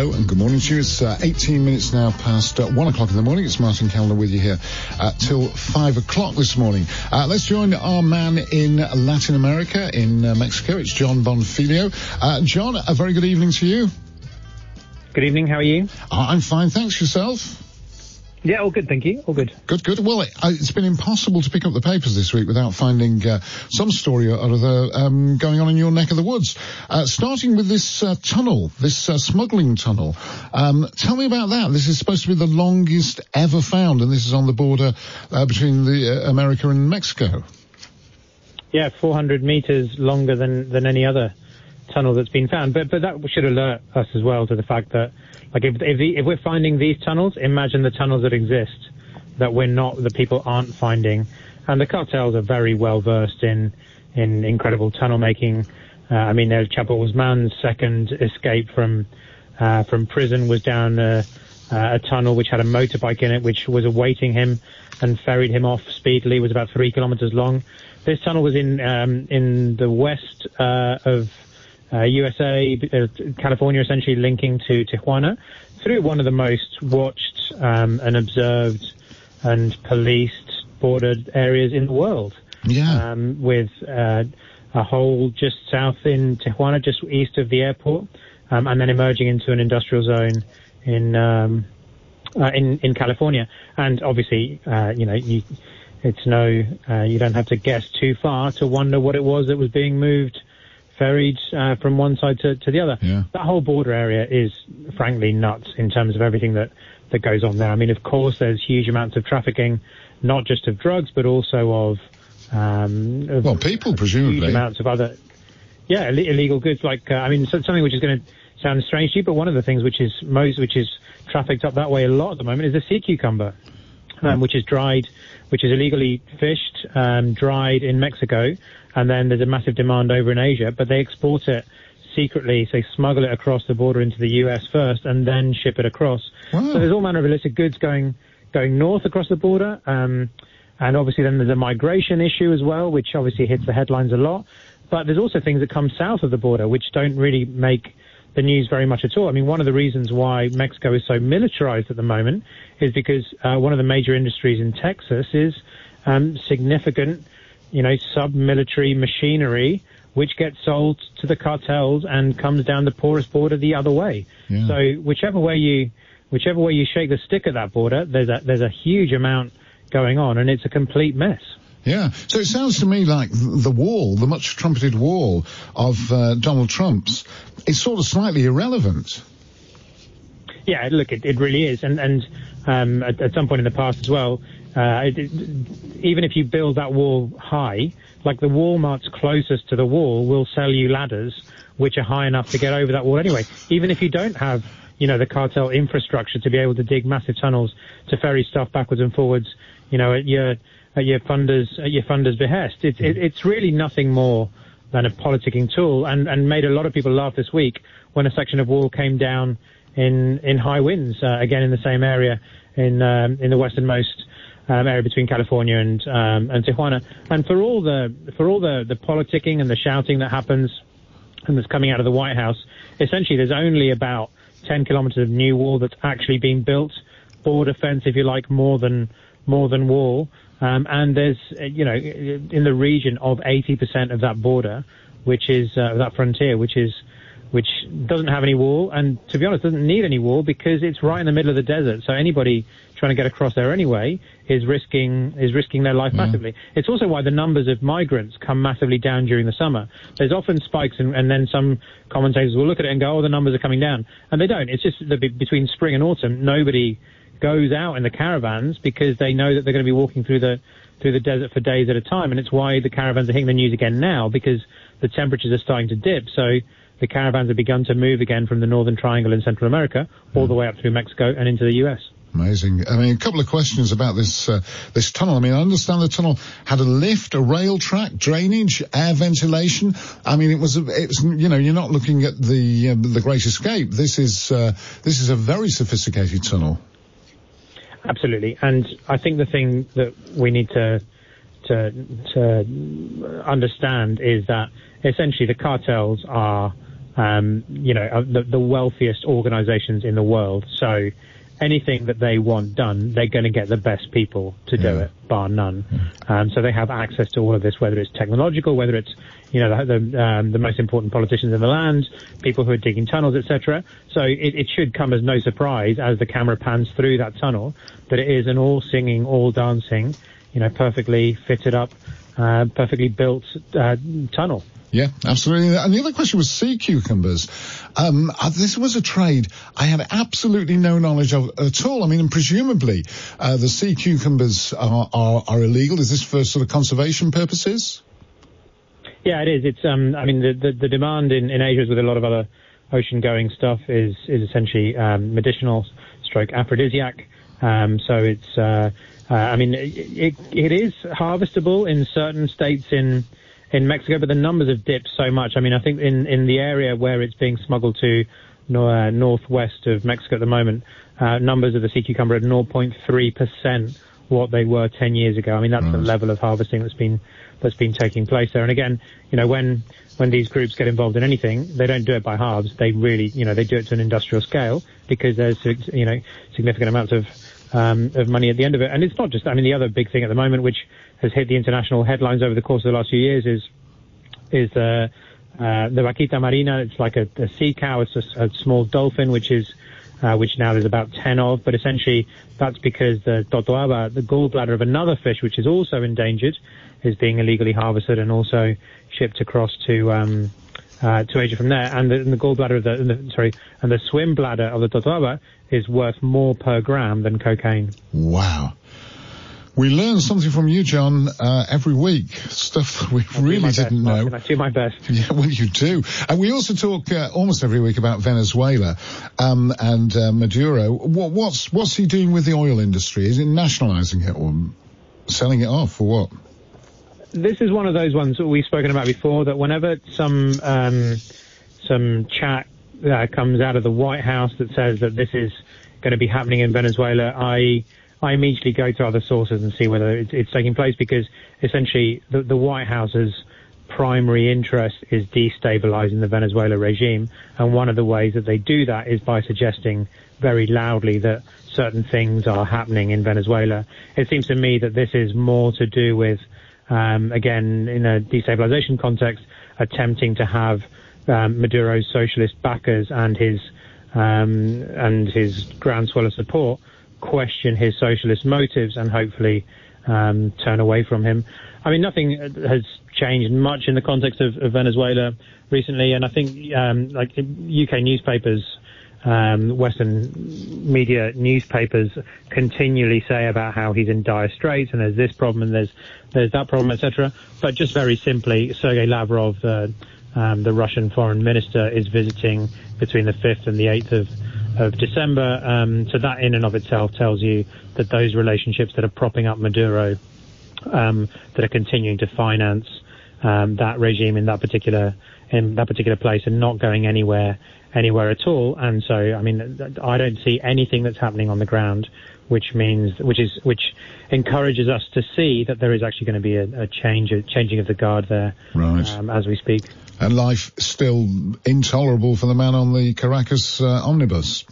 Hello and good morning to you. It's uh, 18 minutes now past uh, 1 o'clock in the morning. It's Martin Kelner with you here uh, till 5 o'clock this morning. Uh, let's join our man in Latin America, in uh, Mexico. It's Jon Bonfiglio. Uh, Jon, a very good evening to you. Good evening. How are you? I'm fine. Thanks yourself. Yeah, all good, thank you. All good. Good, good. Well, it, has been impossible to pick up the papers this week without finding uh, some story or other um, going on in your neck of the woods. Uh, starting with this uh, tunnel, this uh, smuggling tunnel. Um, tell me about that. This is supposed to be the longest ever found, and this is on the border uh, between the uh, America and Mexico. Yeah, 400 meters longer than than any other tunnel that's been found. But but that should alert us as well to the fact that like if if, the, if we're finding these tunnels, imagine the tunnels that exist that we're not the people aren't finding. And the cartels are very well versed in in incredible tunnel making. Uh, I mean, there's Chapo Guzman's second escape from uh, from prison was down a, a tunnel which had a motorbike in it, which was awaiting him and ferried him off speedily. It was about three kilometers long. This tunnel was in um, in the west uh, of uh, USA, uh, California, essentially linking to Tijuana through one of the most watched um, and observed and policed bordered areas in the world. Yeah. Um, with uh, a hole just south in Tijuana, just east of the airport, um, and then emerging into an industrial zone in um, uh, in in California. And obviously, uh, you know, you, it's no, uh, you don't have to guess too far to wonder what it was that was being moved ferried uh, from one side to, to the other. Yeah. That whole border area is frankly nuts in terms of everything that, that goes on there. I mean, of course, there's huge amounts of trafficking, not just of drugs, but also of, um, of well, people presumably huge amounts of other, yeah, Ill- illegal goods. Like, uh, I mean, so, something which is going to sound strange to you, but one of the things which is most, which is trafficked up that way a lot at the moment is the sea cucumber, um, which is dried, which is illegally fished, um, dried in Mexico, and then there's a massive demand over in Asia, but they export it secretly, so they smuggle it across the border into the US first and then ship it across. Wow. So there's all manner of illicit goods going going north across the border. Um, and obviously then there's a migration issue as well, which obviously hits the headlines a lot. But there's also things that come south of the border, which don't really make the news very much at all. I mean, one of the reasons why Mexico is so militarized at the moment is because uh, one of the major industries in Texas is um, significant you know, sub-military machinery which gets sold to the cartels and comes down the porous border the other way. Yeah. So whichever way you, whichever way you shake the stick at that border, there's a, there's a huge amount going on and it's a complete mess. Yeah. So it sounds to me like the wall, the much trumpeted wall of uh, Donald Trump's, is sort of slightly irrelevant. Yeah, look, it, it really is. And, and um, at, at some point in the past as well, uh, it, it, even if you build that wall high, like the Walmarts closest to the wall will sell you ladders which are high enough to get over that wall anyway. Even if you don't have, you know, the cartel infrastructure to be able to dig massive tunnels to ferry stuff backwards and forwards, you know, at your at your funders at your funders' behest. It's it, it's really nothing more than a politicking tool, and and made a lot of people laugh this week when a section of wall came down in in high winds uh, again in the same area in um, in the westernmost um, area between California and um, and Tijuana. And for all the for all the the politicking and the shouting that happens and that's coming out of the White House, essentially there's only about 10 kilometers of new wall that's actually being built, border fence, if you like, more than more than wall. Um, and there's, uh, you know, in the region of 80% of that border, which is uh, that frontier, which is which doesn't have any wall, and to be honest, doesn't need any wall because it's right in the middle of the desert. So anybody trying to get across there anyway is risking is risking their life Yeah. massively. It's also why the numbers of migrants come massively down during the summer. There's often spikes, and, and then some commentators will look at it and go, "Oh, the numbers are coming down," and they don't. It's just that between spring and autumn, nobody goes out in the caravans because they know that they're going to be walking through the through the desert for days at a time, and it's why the caravans are hitting the news again now because the temperatures are starting to dip. So the caravans have begun to move again from the northern triangle in Central America all the way up through Mexico and into the U.S. Amazing. I mean, a couple of questions about this uh, this tunnel. I mean, I understand the tunnel had a lift, a rail track, drainage, air ventilation. I mean, it was it's you know you're not looking at the uh, the Great Escape. This is uh, this is a very sophisticated tunnel. Absolutely, and I think the thing that we need to to to understand is that essentially the cartels are um, you know, the, the wealthiest organizations in the world. So anything that they want done, they're going to get the best people to do Yeah. it, bar none. Um, so they have access to all of this, whether it's technological, whether it's you know the the, um, the most important politicians in the land, people who are digging tunnels, etc. So it, it should come as no surprise as the camera pans through that tunnel that it is an all singing, all dancing, you know, perfectly fitted up, uh, perfectly built uh, tunnel. Yeah, absolutely. And the other question was sea cucumbers. Um, uh, this was a trade I had absolutely no knowledge of at all. I mean, and presumably uh, the sea cucumbers are, are, are illegal. Is this for sort of conservation purposes? Yeah, it is. It's um, I mean, the the, the demand in, in Asia, as with a lot of other ocean-going stuff, is is essentially um, medicinal, stroke aphrodisiac. Um, so it's, uh, uh, I mean, it, it it is harvestable in certain states in in Mexico, but the numbers have dipped so much. I mean, I think in in the area where it's being smuggled to uh, northwest of Mexico at the moment, uh, numbers of the sea cucumber are 0.3 percent what they were 10 years ago. I mean, that's the level of harvesting that's been that's been taking place there. And again, you know, when when these groups get involved in anything, they don't do it by halves. They really, you know, they do it to an industrial scale because there's you know significant amounts of um, of money at the end of it. And it's not just. I mean, the other big thing at the moment, which has hit the international headlines over the course of the last few years, is is uh, uh, the vaquita marina. It's like a, a sea cow. It's a, a small dolphin, which is uh, which now there's about 10 of, but essentially that's because the totoaba, the gallbladder of another fish, which is also endangered, is being illegally harvested and also shipped across to um, uh, to Asia from there. And the, and the gallbladder of the, the sorry, and the swim bladder of the totoaba is worth more per gram than cocaine. Wow. We learn something from you, Jon, uh, every week. Stuff that we I do really didn't Martin. know. I do my best. Yeah, well, you do. And we also talk uh, almost every week about Venezuela um, and uh, Maduro. What, what's what's he doing with the oil industry? Is he nationalising it or selling it off or what? this is one of those ones that we've spoken about before. That whenever some um, some chat uh, comes out of the White House that says that this is going to be happening in Venezuela, I I immediately go to other sources and see whether it's, it's taking place because essentially the, the White House's primary interest is destabilizing the Venezuela regime, and one of the ways that they do that is by suggesting very loudly that certain things are happening in Venezuela. It seems to me that this is more to do with um, again, in a destabilization context, attempting to have um, Maduro's socialist backers and his um, and his groundswell of support question his socialist motives and hopefully um, turn away from him. I mean, nothing has changed much in the context of, of Venezuela recently, and I think um, like UK newspapers um, Western media newspapers continually say about how he's in dire straits and there's this problem and there's there's that problem, etc. But just very simply, Sergei Lavrov, the um, the Russian foreign minister, is visiting between the 5th and the 8th of of December. Um, so that in and of itself tells you that those relationships that are propping up Maduro, um, that are continuing to finance um, that regime in that particular in that particular place and not going anywhere anywhere at all. And so, I mean, I don't see anything that's happening on the ground, which means which is which encourages us to see that there is actually going to be a, a change, a changing of the guard there Right. um, as we speak. And life still intolerable for the man on the Caracas uh, omnibus.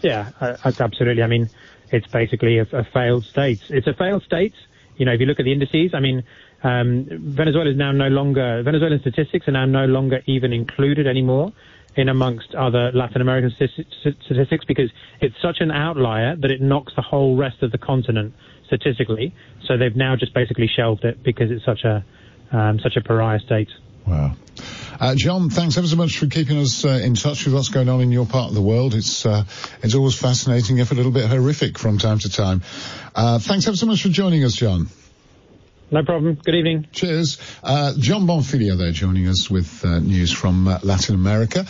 Yeah, uh, absolutely. I mean, it's basically a, a failed state. It's a failed state. You know, if you look at the indices, I mean, um, Venezuela is now no longer Venezuelan statistics are now no longer even included anymore in amongst other Latin American statistics, because it's such an outlier that it knocks the whole rest of the continent statistically. So they've now just basically shelved it because it's such a um, such a pariah state. Wow. Uh, Jon, thanks ever so much for keeping us uh, in touch with what's going on in your part of the world. It's uh, it's always fascinating, if a little bit horrific from time to time. Uh, thanks ever so much for joining us, Jon. No problem. Good evening. Cheers. Uh, Jon Bonfiglio there joining us with uh, news from uh, Latin America.